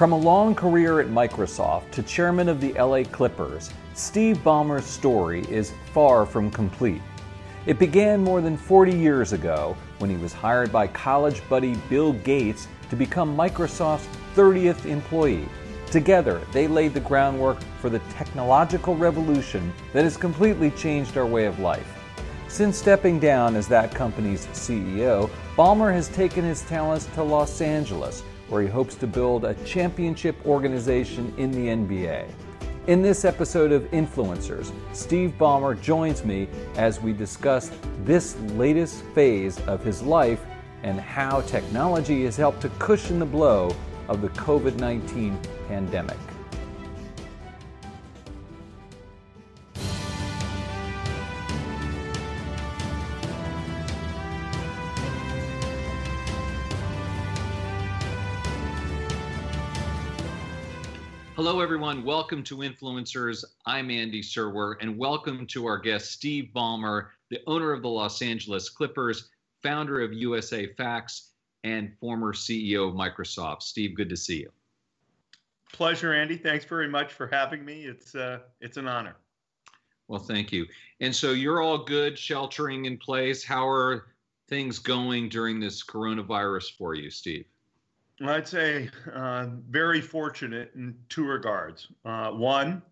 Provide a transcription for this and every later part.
From a long career at Microsoft to chairman of the LA Clippers, Steve Ballmer's story is far from complete. It began more than 40 years ago when he was hired by college buddy Bill Gates to become Microsoft's 30th employee. Together, they laid the groundwork for the technological revolution that has completely changed our way of life. Since stepping down as that company's CEO, Ballmer has taken his talents to Los Angeles, where he hopes to build a championship organization in the NBA. In this episode of Influencers, Steve Ballmer joins me as we discuss this latest phase of his life and how technology has helped to cushion the blow of the COVID 19 pandemic. Hello, everyone. Welcome to Influencers. I'm Andy Serwer, and welcome to our guest, Steve Ballmer, the owner of the Los Angeles Clippers, founder of USA Facts, and former CEO of Microsoft. Steve, good to see you. Pleasure, Andy. Thanks very much for having me. It's uh, it's an honor. Well, thank you. And so you're all good, sheltering in place. How are things going during this coronavirus for you, Steve? I'd say uh, very fortunate in two regards. Uh, one,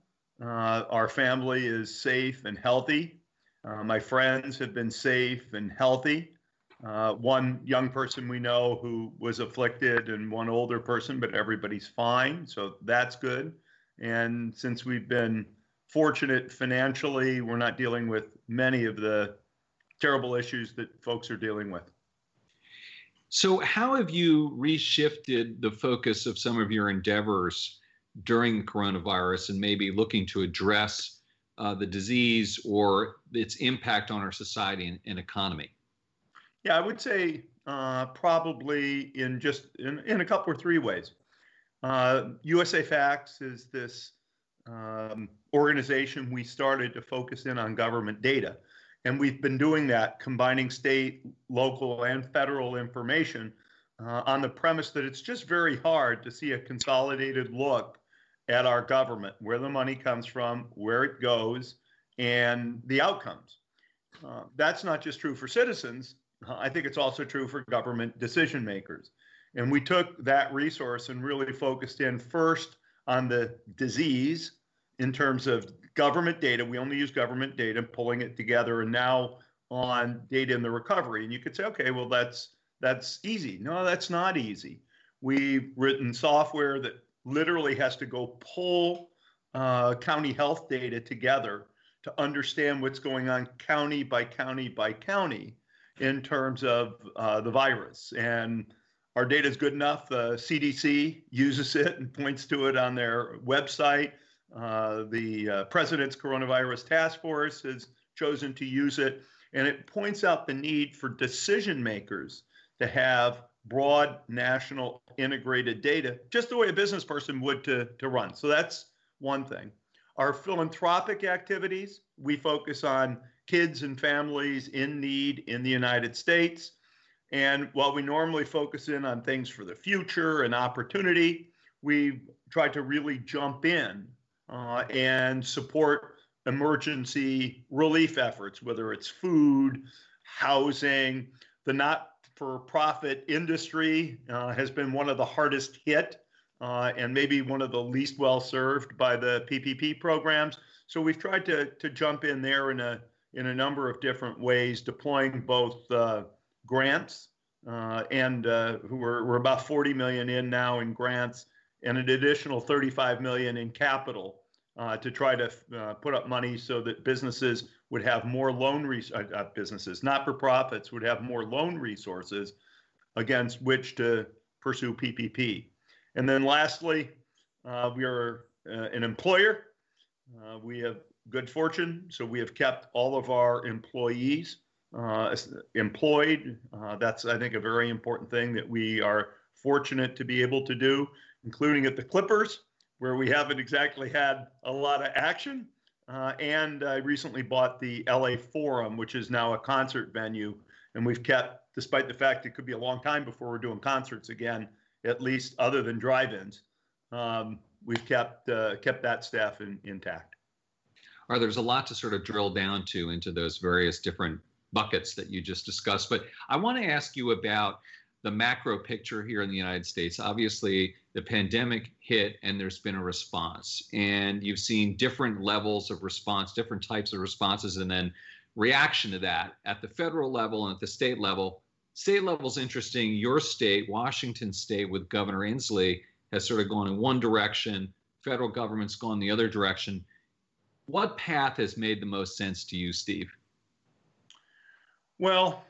uh, our family is safe and healthy. Uh, my friends have been safe and healthy. Uh, one young person we know who was afflicted, and one older person, but everybody's fine. So that's good. And since we've been fortunate financially, we're not dealing with many of the terrible issues that folks are dealing with. So, how have you reshifted the focus of some of your endeavors during the coronavirus and maybe looking to address uh, the disease or its impact on our society and, and economy? Yeah, I would say uh, probably in just in, in a couple or three ways. Uh, USA Facts is this um, organization we started to focus in on government data. And we've been doing that, combining state, local, and federal information uh, on the premise that it's just very hard to see a consolidated look at our government, where the money comes from, where it goes, and the outcomes. Uh, that's not just true for citizens. Uh, I think it's also true for government decision makers. And we took that resource and really focused in first on the disease in terms of government data. We only use government data, pulling it together, and now on data in the recovery. And you could say, okay, well, that's that's easy. No, that's not easy. We've written software that literally has to go pull uh, county health data together to understand what's going on county by county by county in terms of uh, the virus. And our data is good enough. The CDC uses it and points to it on their website. Uh, the uh, president's coronavirus task force has chosen to use it, and it points out the need for decision makers to have broad national integrated data, just the way a business person would to, to run. So that's one thing. Our philanthropic activities, we focus on kids and families in need in the United States. And while we normally focus in on things for the future and opportunity, we try to really jump in uh, and support emergency relief efforts, whether it's food, housing. The not for profit industry uh, has been one of the hardest hit uh, and maybe one of the least well served by the PPP programs. So we've tried to, to jump in there in a, in a number of different ways, deploying both uh, grants uh, and uh, we're, we're about 40 million in now in grants and an additional 35 million in capital uh, to try to uh, put up money so that businesses would have more loan res- uh, uh businesses, not for profits, would have more loan resources against which to pursue PPP. And then lastly, uh, we are uh, an employer. we have good fortune, so we have kept all of our employees employed. that's, I think, a very important thing that we are fortunate to be able to do including at the Clippers, where we haven't exactly had a lot of action. Uh, and I recently bought the LA Forum, which is now a concert venue. And we've kept, despite the fact it could be a long time before we're doing concerts again, at least other than drive ins, um, we've kept uh, kept that staff in, intact. All right, there's a lot to sort of drill down to into those various different buckets that you just discussed, but I want to ask you about the macro picture here in the United States. Obviously, the pandemic hit and there's been a response, and you've seen different levels of response, different types of responses, and then reaction to that at the federal level and at the state level. State level is interesting. Your state, Washington State, with Governor Inslee, has sort of gone in one direction. Federal government's gone the other direction. What path has made the most sense to you, Steve? Well,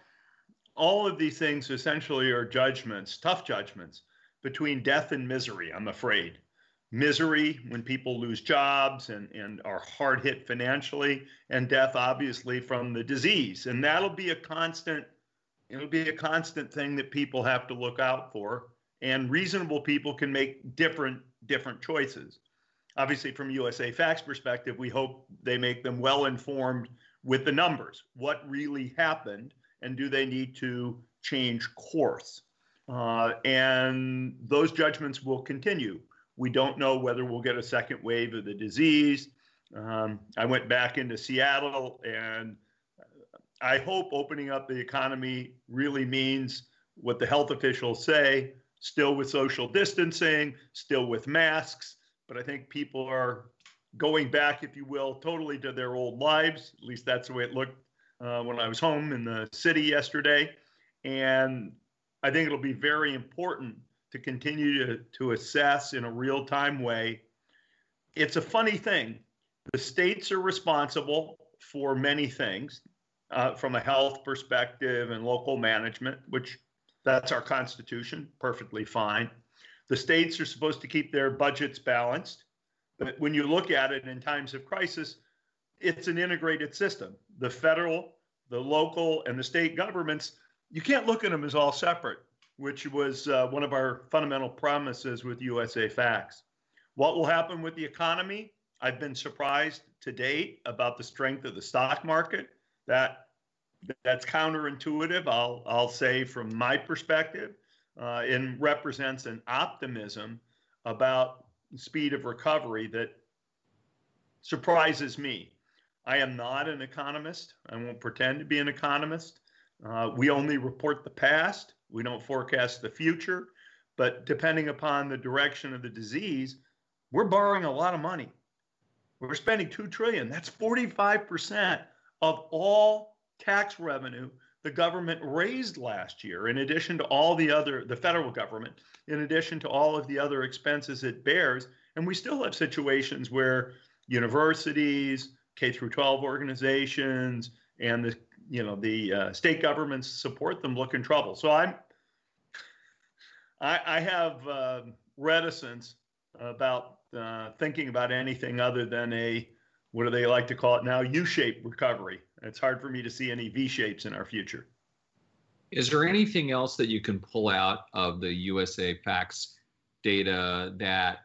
all of these things essentially are judgments, tough judgments between death and misery, I'm afraid. Misery when people lose jobs and, and are hard hit financially, and death obviously from the disease. And that'll be a constant, it'll be a constant thing that people have to look out for. And reasonable people can make different different choices. Obviously, from USA Facts perspective, we hope they make them well informed with the numbers. What really happened, and do they need to change course? Uh, and those judgments will continue. We don't know whether we'll get a second wave of the disease. Um, I went back into Seattle, and I hope opening up the economy really means what the health officials say, still with social distancing, still with masks. But I think people are going back, if you will, totally to their old lives. At least that's the way it looked uh, when I was home in the city yesterday. And I think it'll be very important to continue to, to assess in a real time way. It's a funny thing. The states are responsible for many things uh, from a health perspective and local management, which that's our constitution, perfectly fine. The states are supposed to keep their budgets balanced. But when you look at it in times of crisis, it's an integrated system. The federal, the local, and the state governments, you can't look at them as all separate, which was uh, one of our fundamental promises with USA Facts. What will happen with the economy? I've been surprised to date about the strength of the stock market. That that's counterintuitive. I'll I'll say from my perspective, uh, and represents an optimism about speed of recovery that surprises me. I am not an economist. I won't pretend to be an economist. Uh, we only report the past. We don't forecast the future. But depending upon the direction of the disease, we're borrowing a lot of money. We're spending two trillion. That's 45% of all tax revenue the government raised last year, in addition to all the other, the federal government, in addition to all of the other expenses it bears. And we still have situations where universities, K through 12 organizations, and the you know the uh, state governments support them look in trouble. So I'm I, I have uh, reticence about uh, thinking about anything other than a what do they like to call it now U-shaped recovery. It's hard for me to see any V shapes in our future. Is there anything else that you can pull out of the USA Facts data that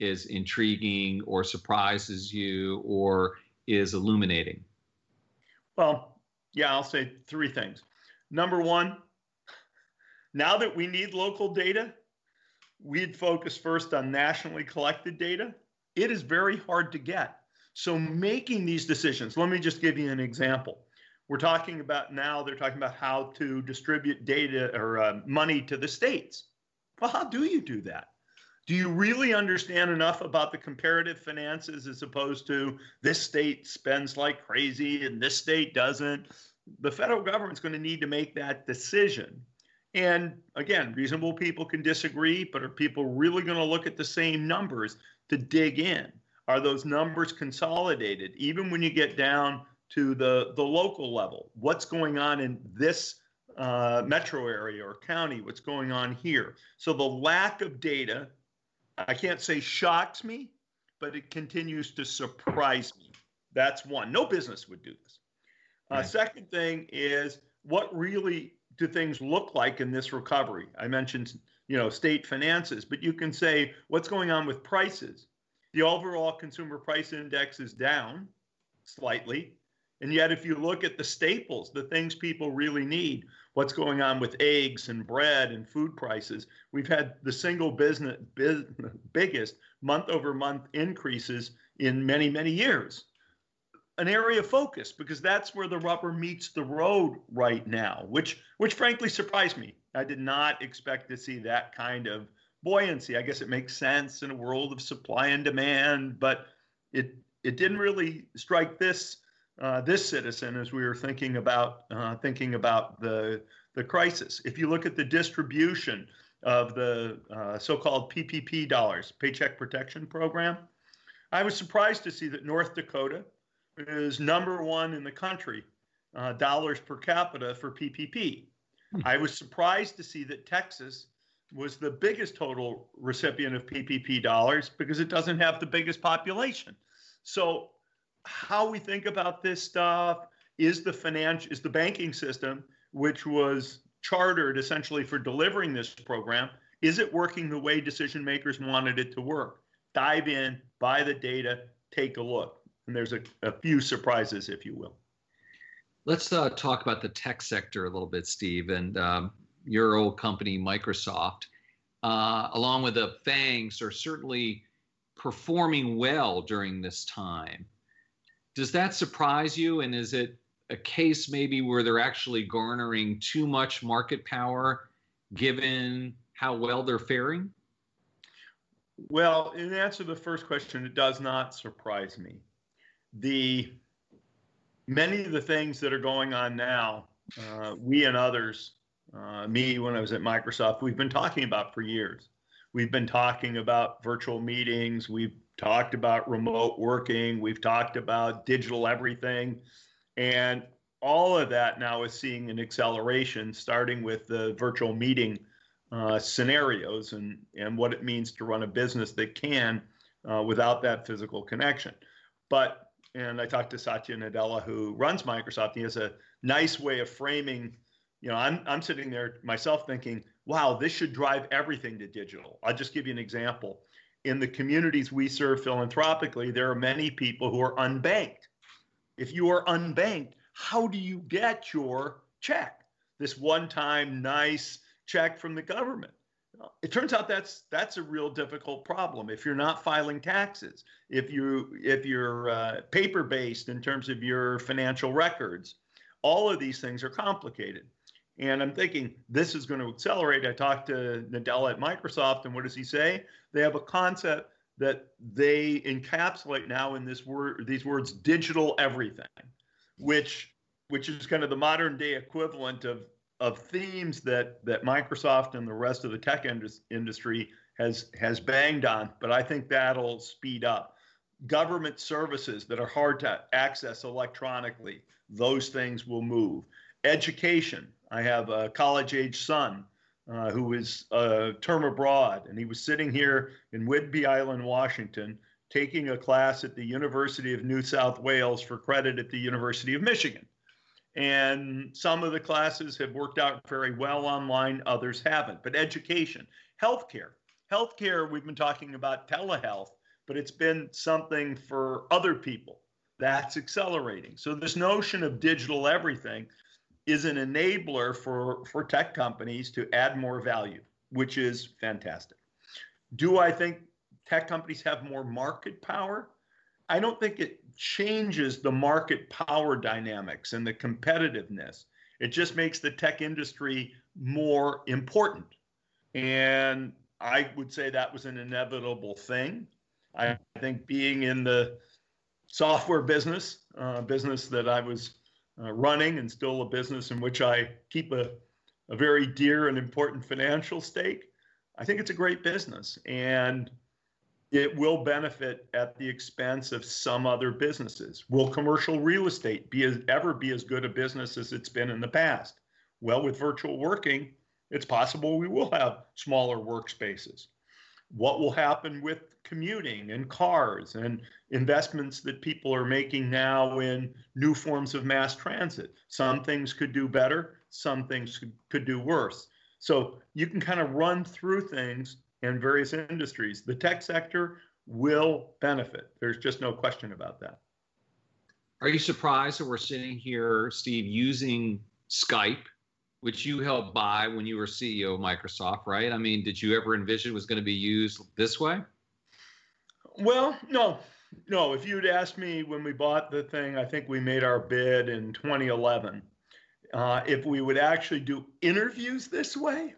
is intriguing or surprises you or is illuminating? Well, yeah, I'll say three things. Number one, now that we need local data, we'd focus first on nationally collected data. It is very hard to get. So making these decisions, let me just give you an example. We're talking about now, they're talking about how to distribute data or uh, money to the states. Well, how do you do that? Do you really understand enough about the comparative finances as opposed to this state spends like crazy and this state doesn't? The federal government's going to need to make that decision. And again, reasonable people can disagree, but are people really going to look at the same numbers to dig in? Are those numbers consolidated? Even when you get down to the, the local level, what's going on in this uh, metro area or county? What's going on here? So the lack of data, I can't say shocks me, but it continues to surprise me. That's one. No business would do this. Uh, Second thing is what really do things look like in this recovery? I mentioned, you know, state finances, but you can say what's going on with prices. The overall consumer price index is down slightly. And yet, if you look at the staples, the things people really need, what's going on with eggs and bread and food prices, we've had the single business biggest month over month increases in many, many years. An area of focus because that's where the rubber meets the road right now, which which frankly surprised me. I did not expect to see that kind of buoyancy. I guess it makes sense in a world of supply and demand, but it it didn't really strike this uh, this citizen as we were thinking about uh, thinking about the the crisis. If you look at the distribution of the uh, so-called PPP dollars, Paycheck Protection Program, I was surprised to see that North Dakota is number one in the country uh, dollars per capita for PPP. Hmm. I was surprised to see that Texas was the biggest total recipient of PPP dollars because it doesn't have the biggest population. So, how we think about this stuff is the financial is the banking system, which was chartered essentially for delivering this program, is it working the way decision makers wanted it to work? Dive in, buy the data, take a look. And there's a, a few surprises, if you will. Let's uh, talk about the tech sector a little bit, Steve. And um, your old company, Microsoft, uh, along with the FANGs, are certainly performing well during this time. Does that surprise you? And is it a case maybe where they're actually garnering too much market power given how well they're faring? Well, in answer to the first question, it does not surprise me. The many of the things that are going on now, uh, we and others uh, me when I was at Microsoft, we've been talking about for years. We've been talking about virtual meetings. We've talked about remote working. We've talked about digital everything. And all of that now is seeing an acceleration, starting with the virtual meeting uh, scenarios and, and what it means to run a business that can uh, without that physical connection. But, and I talked to Satya Nadella, who runs Microsoft. He has a nice way of framing you know, I'm, I'm sitting there myself thinking, wow, this should drive everything to digital. I'll just give you an example. In the communities we serve philanthropically, there are many people who are unbanked. If you are unbanked, how do you get your check? This one time nice check from the government. It turns out that's that's a real difficult problem. If you're not filing taxes, if you if you're uh, paper based in terms of your financial records, all of these things are complicated. And I'm thinking this is going to accelerate. I talked to Nadella at Microsoft, and what does he say? They have a concept that they encapsulate now in this word, these words, digital everything, which which is kind of the modern day equivalent of of themes that that Microsoft and the rest of the tech indus- industry has has banged on. But I think that'll speed up. Government services that are hard to access electronically, those things will move. Education, I have a college age son uh, who was a term abroad, and he was sitting here in Whidbey Island, Washington, taking a class at the University of New South Wales for credit at the University of Michigan. And some of the classes have worked out very well online, others haven't. But education, healthcare. Healthcare, we've been talking about telehealth, but it's been something for other people. That's accelerating. So, this notion of digital everything is an enabler for, for tech companies to add more value, which is fantastic. Do I think tech companies have more market power? I don't think it changes the market power dynamics and the competitiveness. It just makes the tech industry more important. And I would say that was an inevitable thing. I think being in the software business, uh, business that I was uh, running and still a business in which I keep a, a very dear and important financial stake, I think it's a great business and it will benefit at the expense of some other businesses. Will commercial real estate be as, ever be as good a business as it's been in the past? Well, with virtual working, it's possible we will have smaller workspaces what will happen with commuting and cars and investments that people are making now in new forms of mass transit. Some things could do better, some things could, do worse. So you can kind of run through things in various industries. The tech sector will benefit. There's just no question about that. Are you surprised that we're sitting here, Steve, using Skype, which you helped buy when you were CEO of Microsoft, right? I mean, did you ever envision it was going to be used this way? Well, no, no. If you'd asked me when we bought the thing, I think we made our bid in 2011. Uh, if we would actually do interviews this way,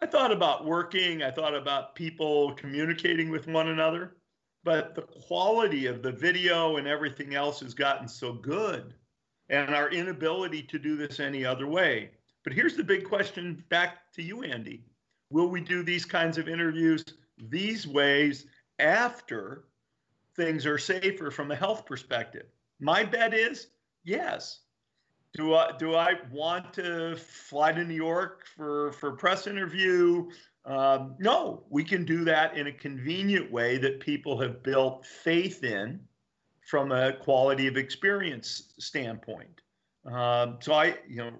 I thought about working, I thought about people communicating with one another, but the quality of the video and everything else has gotten so good, and our inability to do this any other way. But here's the big question back to you, Andy. Will we do these kinds of interviews these ways after things are safer from a health perspective? My bet is yes. Do I do I want to fly to New York for for press interview? Um, no, we can do that in a convenient way that people have built faith in from a quality of experience standpoint. Um, so I, you know,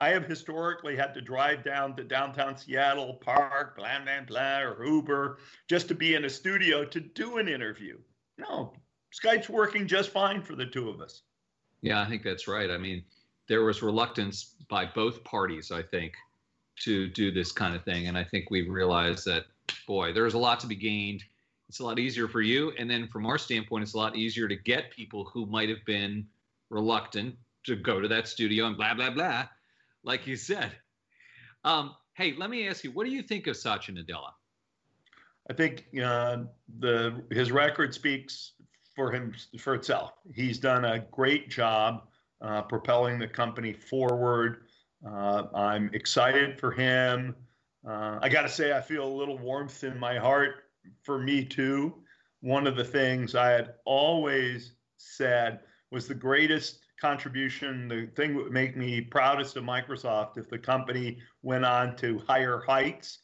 I have historically had to drive down to downtown Seattle, park, blah, blah, blah, or Uber just to be in a studio to do an interview. No, Skype's working just fine for the two of us. Yeah, I think that's right. I mean, there was reluctance by both parties, I think, to do this kind of thing. And I think we realized that, boy, there's a lot to be gained. It's a lot easier for you. And then from our standpoint, it's a lot easier to get people who might have been reluctant to go to that studio and blah, blah, blah, like you said. Um, hey, let me ask you, what do you think of Satya Nadella? I think uh, the his record speaks for him for itself. He's done a great job uh, propelling the company forward. Uh, I'm excited for him. Uh, I got to say, I feel a little warmth in my heart for me too. One of the things I had always said was the greatest contribution, the thing that would make me proudest of Microsoft if the company went on to higher heights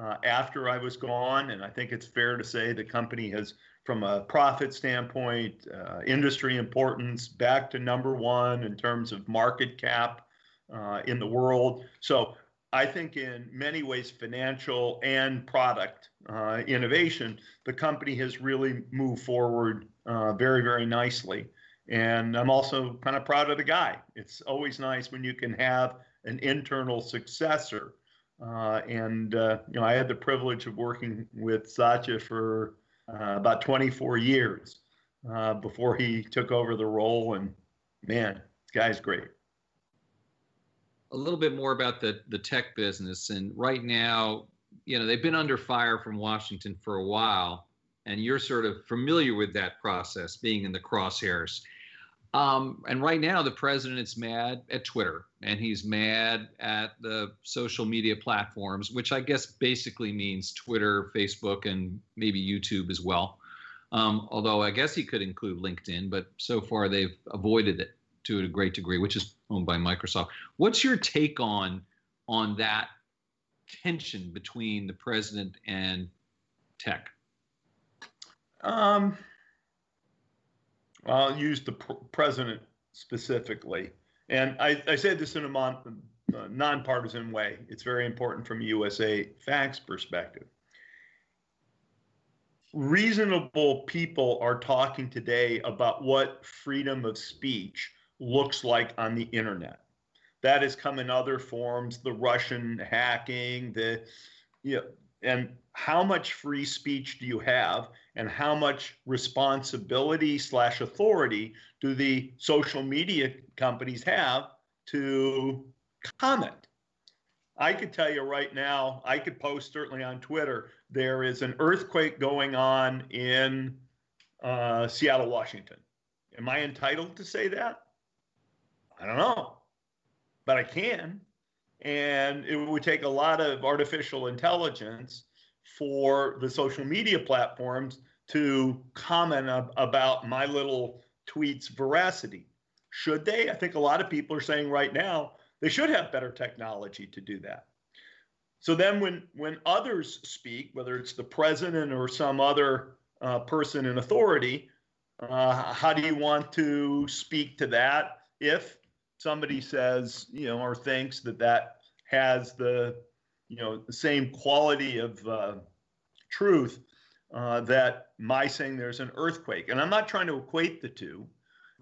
uh, after I was gone. And I think it's fair to say the company has from a profit standpoint, uh, industry importance, back to number one in terms of market cap uh, in the world. So I think in many ways, financial and product uh, innovation, the company has really moved forward uh, very, very nicely. And I'm also kind of proud of the guy. It's always nice when you can have an internal successor. Uh, and uh, you know, I had the privilege of working with Satya for uh, about 24 years uh, before he took over the role. And man, this guy's great. A little bit more about the the tech business, and right now, you know, they've been under fire from Washington for a while, and you're sort of familiar with that process, being in the crosshairs. Um, and right now, the president is mad at Twitter and he's mad at the social media platforms, which I guess basically means Twitter, Facebook, and maybe YouTube as well. Um, although I guess he could include LinkedIn, but so far they've avoided it to a great degree, which is owned by Microsoft. What's your take on on that tension between the president and tech? Um, I'll use the pr- president specifically. And I, I say this in a mon, uh, nonpartisan way. It's very important from USA Facts perspective. Reasonable people are talking today about what freedom of speech looks like on the internet. That has come in other forms, the Russian hacking, the you know, and how much free speech do you have? And how much responsibility slash authority do the social media companies have to comment? I could tell you right now i could post certainly on twitter there is an earthquake going on in uh, seattle washington. Am i entitled to say that i don't know but i can and it would take a lot of artificial intelligence for the social media platforms to comment ab- about my little tweet's veracity. Should they? I think a lot of people are saying right now they should have better technology to do that. So then, when when others speak, whether it's the president or some other uh, person in authority, uh, how do you want to speak to that? If somebody says, you know, or thinks that that has the, you know, the same quality of uh, truth uh, that my saying there's an earthquake, and I'm not trying to equate the two.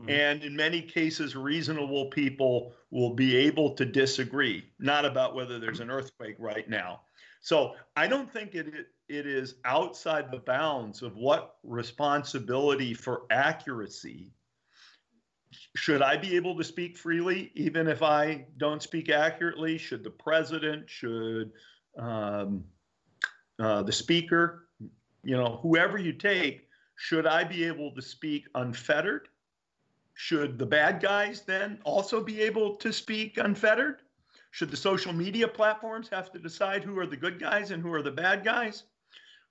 Mm-hmm. And in many cases, reasonable people will be able to disagree, not about whether there's an earthquake right now. So I don't think it, it is outside the bounds of what responsibility for accuracy should I be able to speak freely, even if I don't speak accurately? Should the president, should um, uh, the speaker, you know, whoever you take, should I be able to speak unfettered? Should the bad guys then also be able to speak unfettered? Should the social media platforms have to decide who are the good guys and who are the bad guys?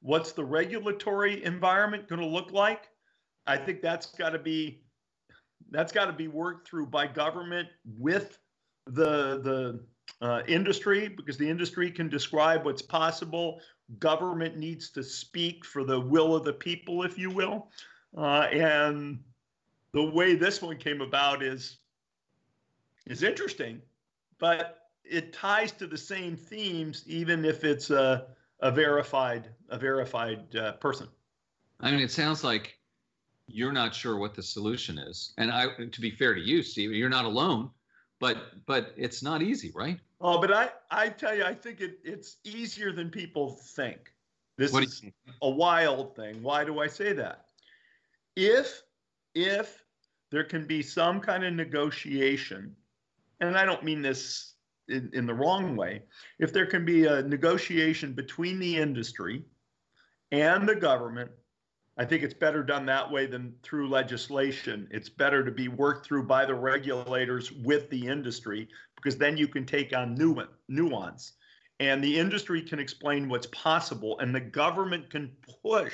What's the regulatory environment going to look like? I think that's got to be that's got to be worked through by government with the the uh, industry because the industry can describe what's possible. Government needs to speak for the will of the people, if you will. Uh, and the way this one came about is is interesting, but it ties to the same themes, even if it's a, a verified a verified uh, person. I mean, it sounds like you're not sure what the solution is, and I, to be fair to you, Steve, you're not alone but but it's not easy, right? Oh, but I I tell you, I think it, it's easier than people think. This what is a wild thing. Why do I say that? If if there can be some kind of negotiation, and I don't mean this in, in the wrong way, if there can be a negotiation between the industry and the government I think it's better done that way than through legislation. It's better to be worked through by the regulators with the industry because then you can take on nuance. And the industry can explain what's possible, and the government can push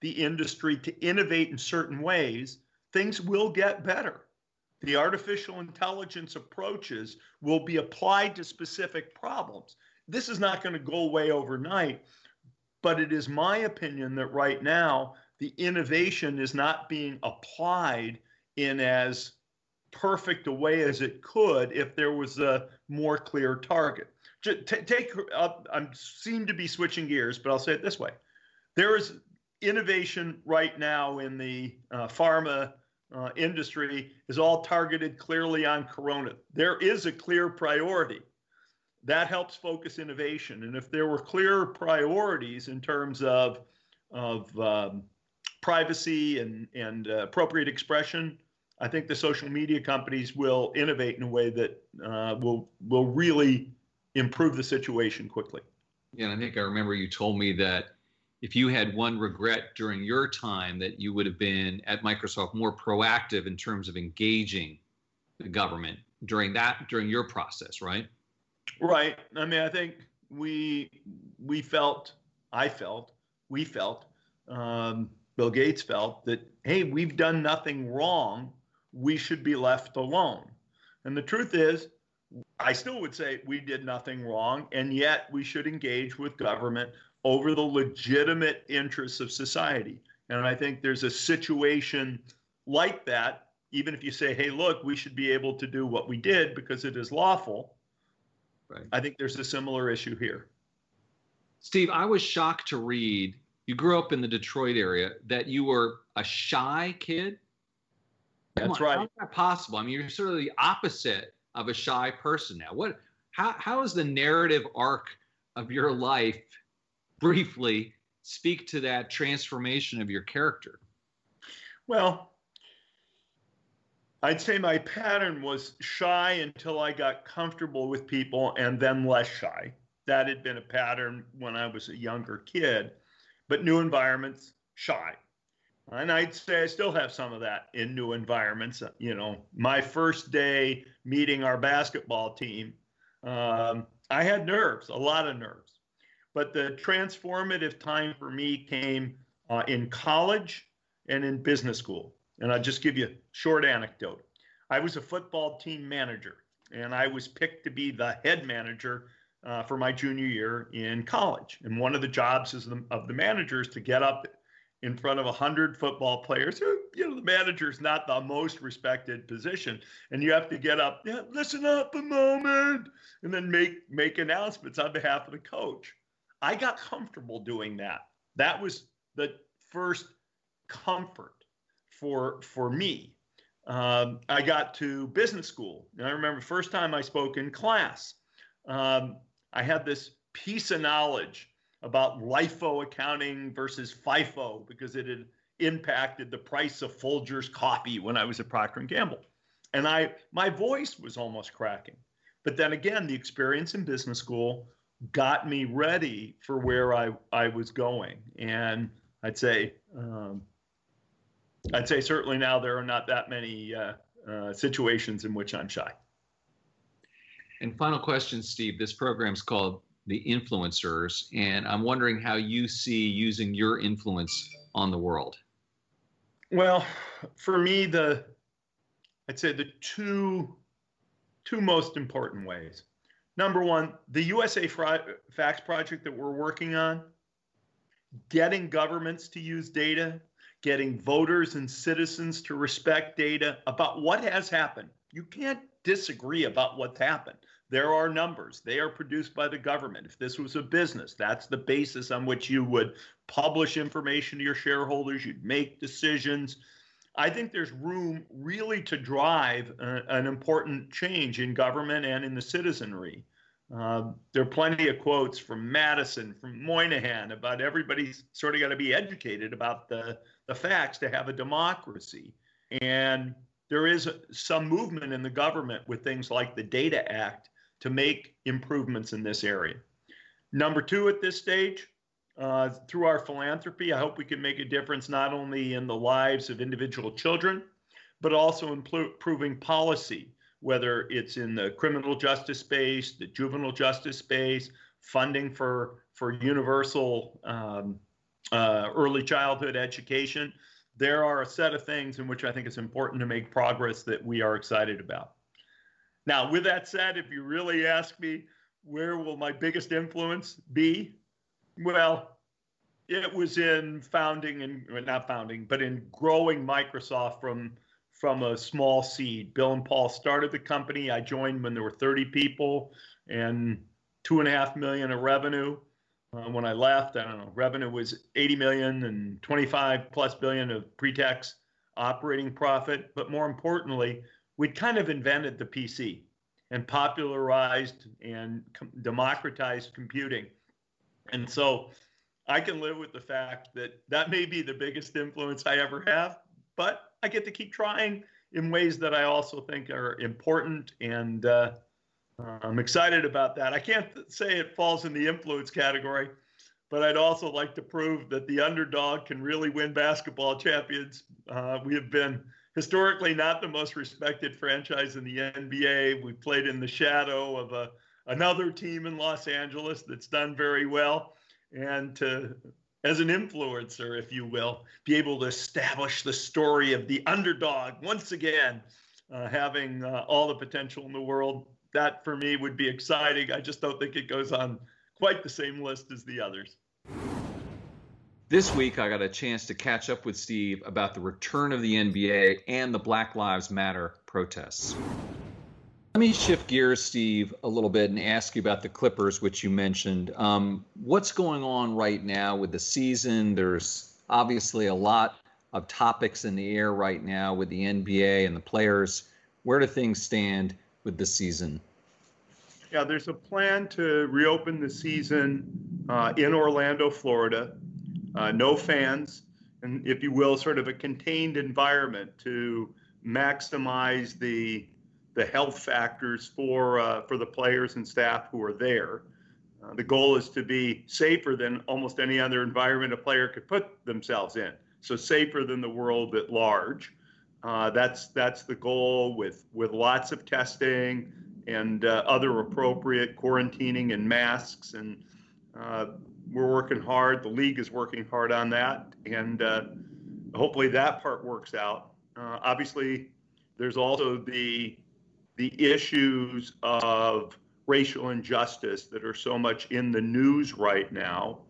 the industry to innovate in certain ways. Things will get better. The artificial intelligence approaches will be applied to specific problems. This is not going to go away overnight, but it is my opinion that right now the innovation is not being applied in as perfect a way as it could if there was a more clear target. take up, I seem to be switching gears, but I'll say it this way: there is innovation right now in the uh, pharma uh, industry is all targeted clearly on corona. There is a clear priority that helps focus innovation. And if there were clear priorities in terms of of um, privacy and and uh, appropriate expression, I think the social media companies will innovate in a way that uh, will will really improve the situation quickly. Yeah, and I think I remember you told me that if you had one regret during your time, that you would have been at Microsoft more proactive in terms of engaging the government during that during your process, right? Right. I mean, I think we we felt, I felt, we felt um, Bill Gates felt that, hey, we've done nothing wrong. We should be left alone. And the truth is, I still would say we did nothing wrong, and yet we should engage with government over the legitimate interests of society. And I think there's a situation like that, even if you say, hey, look, we should be able to do what we did because it is lawful. Right. I think there's a similar issue here. Steve, I was shocked to read you grew up in the Detroit area, that you were a shy kid. That's on, right. How is that possible? I mean, you're sort of the opposite of a shy person now. What? How? How is the narrative arc of your life, briefly, speak to that transformation of your character? Well, I'd say my pattern was shy until I got comfortable with people, and then less shy. That had been a pattern when I was a younger kid but new environments, shy. And I'd say I still have some of that in new environments. You know, my first day meeting our basketball team, um, I had nerves, a lot of nerves. But the transformative time for me came uh, in college and in business school. And I'll just give you a short anecdote. I was a football team manager, and I was picked to be the head manager uh, for my junior year in college. And one of the jobs is the, of the manager is to get up in front of 100 football players you know, the manager is not the most respected position. And you have to get up, yeah, listen up a moment, and then make, make announcements on behalf of the coach. I got comfortable doing that. That was the first comfort for, for me. um, I got to business school. And I remember the first time I spoke in class. Um, I had this piece of knowledge about LIFO accounting versus FIFO because it had impacted the price of Folgers coffee when I was at Procter and Gamble. And I my voice was almost cracking. But then again, the experience in business school got me ready for where I, I was going. And I'd say um, I'd say certainly now there are not that many uh, uh, situations in which I'm shy. And final question, Steve. This program is called The Influencers, and I'm wondering how you see using your influence on the world. Well, for me, the I'd say the two two most important ways. Number one, the USA Facts project that we're working on, getting governments to use data, getting voters and citizens to respect data about what has happened. You can't disagree about what's happened. There are numbers. They are produced by the government. If this was a business, that's the basis on which you would publish information to your shareholders, you'd make decisions. I think there's room really to drive a, an important change in government and in the citizenry. Uh, there are plenty of quotes from Madison, from Moynihan about everybody's sort of got to be educated about the, the facts to have a democracy. And there is some movement in the government with things like the Data Act to make improvements in this area. Number two, at this stage, uh, through our philanthropy, I hope we can make a difference not only in the lives of individual children, but also improving policy, whether it's in the criminal justice space, the juvenile justice space, funding for for universal um, uh, early childhood education. There are a set of things in which I think it's important to make progress that we are excited about. Now, with that said, if you really ask me, where will my biggest influence be? Well, it was in founding and well, not founding, but in growing Microsoft from from a small seed. Bill and Paul started the company. I joined when there were 30 people and two and a half million of revenue. Uh, when I left, I don't know, revenue was 80 million and 25 plus billion of pre-tax operating profit. But more importantly, we'd kind of invented the PC and popularized and com- democratized computing. And so I can live with the fact that that may be the biggest influence I ever have, but I get to keep trying in ways that I also think are important. And uh, I'm excited about that. I can't say it falls in the influence category, but I'd also like to prove that the underdog can really win basketball champions. Uh, we have been historically not the most respected franchise in the NBA. We played in the shadow of a another team in Los Angeles that's done very well, and to as an influencer, if you will, be able to establish the story of the underdog once again, uh, having uh, all the potential in the world. That for me would be exciting. I just don't think it goes on quite the same list as the others. This week, I got a chance to catch up with Steve about the return of the NBA and the Black Lives Matter protests. Let me shift gears, Steve, a little bit and ask you about the Clippers, which you mentioned. Um, what's going on right now with the season? There's obviously a lot of topics in the air right now with the NBA and the players. Where do things stand with the season? Yeah, there's a plan to reopen the season uh, in Orlando, Florida uh, no fans, and if you will, sort of a contained environment to maximize the the health factors for uh, for the players and staff who are there. Uh, the goal is to be safer than almost any other environment a player could put themselves in. So safer than the world at large. Uh, that's that's the goal with with lots of testing and uh, other appropriate quarantining and masks and uh, we're working hard. The league is working hard on that, and uh, hopefully that part works out. Uh, obviously, there's also the the issues of racial injustice that are so much in the news right now,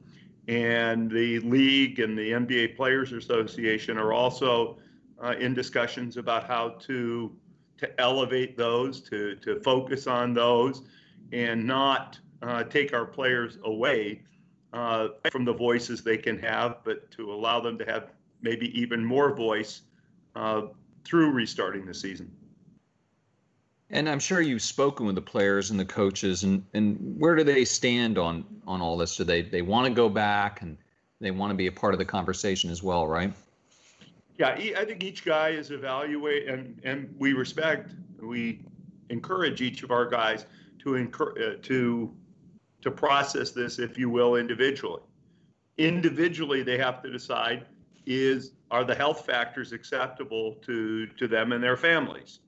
and the league and the NBA Players Association are also uh, in discussions about how to to elevate those, to to focus on those, and not uh, take our players away uh, from the voices they can have, but to allow them to have maybe even more voice uh, through restarting the season. And I'm sure you've spoken with the players and the coaches, and, and where do they stand on on all this? Do they they want to go back and they want to be a part of the conversation as well, right? Yeah, I think each guy is evaluate, and and we respect, we encourage each of our guys to encourage uh, to to process this, if you will, individually. Individually, they have to decide is are the health factors acceptable to to them and their families.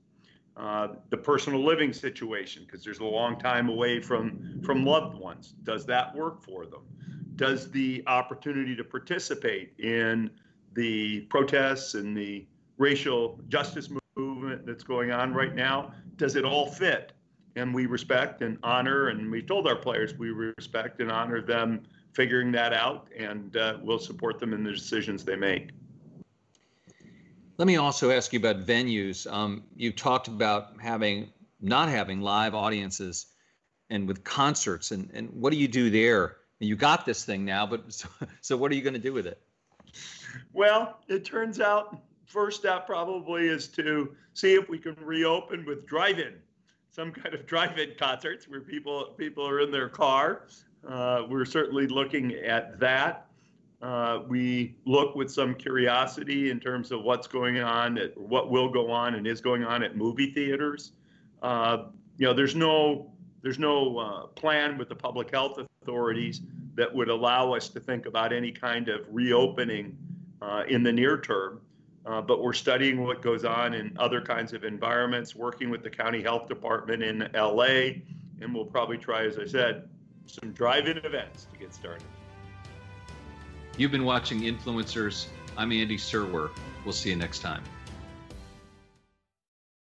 Uh, the personal living situation, because there's a long time away from from loved ones. Does that work for them? Does the opportunity to participate in the protests and the racial justice movement that's going on right now, does it all fit? And we respect and honor, and we told our players we respect and honor them figuring that out, and uh, we'll support them in the decisions they make. Let me also ask you about venues. Um, you talked about having not having live audiences and with concerts, and, and what do you do there? You got this thing now, but so, so what are you going to do with it? Well, it turns out first step probably is to see if we can reopen with drive-in, some kind of drive-in concerts where people people are in their car. Uh, we're certainly looking at that. Uh, we look with some curiosity in terms of what's going on, at, what will go on, and is going on at movie theaters. Uh, you know, there's no there's no uh, plan with the public health authorities that would allow us to think about any kind of reopening in the near term. Uh, but we're studying what goes on in other kinds of environments, working with the county health department in LA, and we'll probably try, as I said, some drive-in events to get started. You've been watching Influencers. I'm Andy Serwer. We'll see you next time.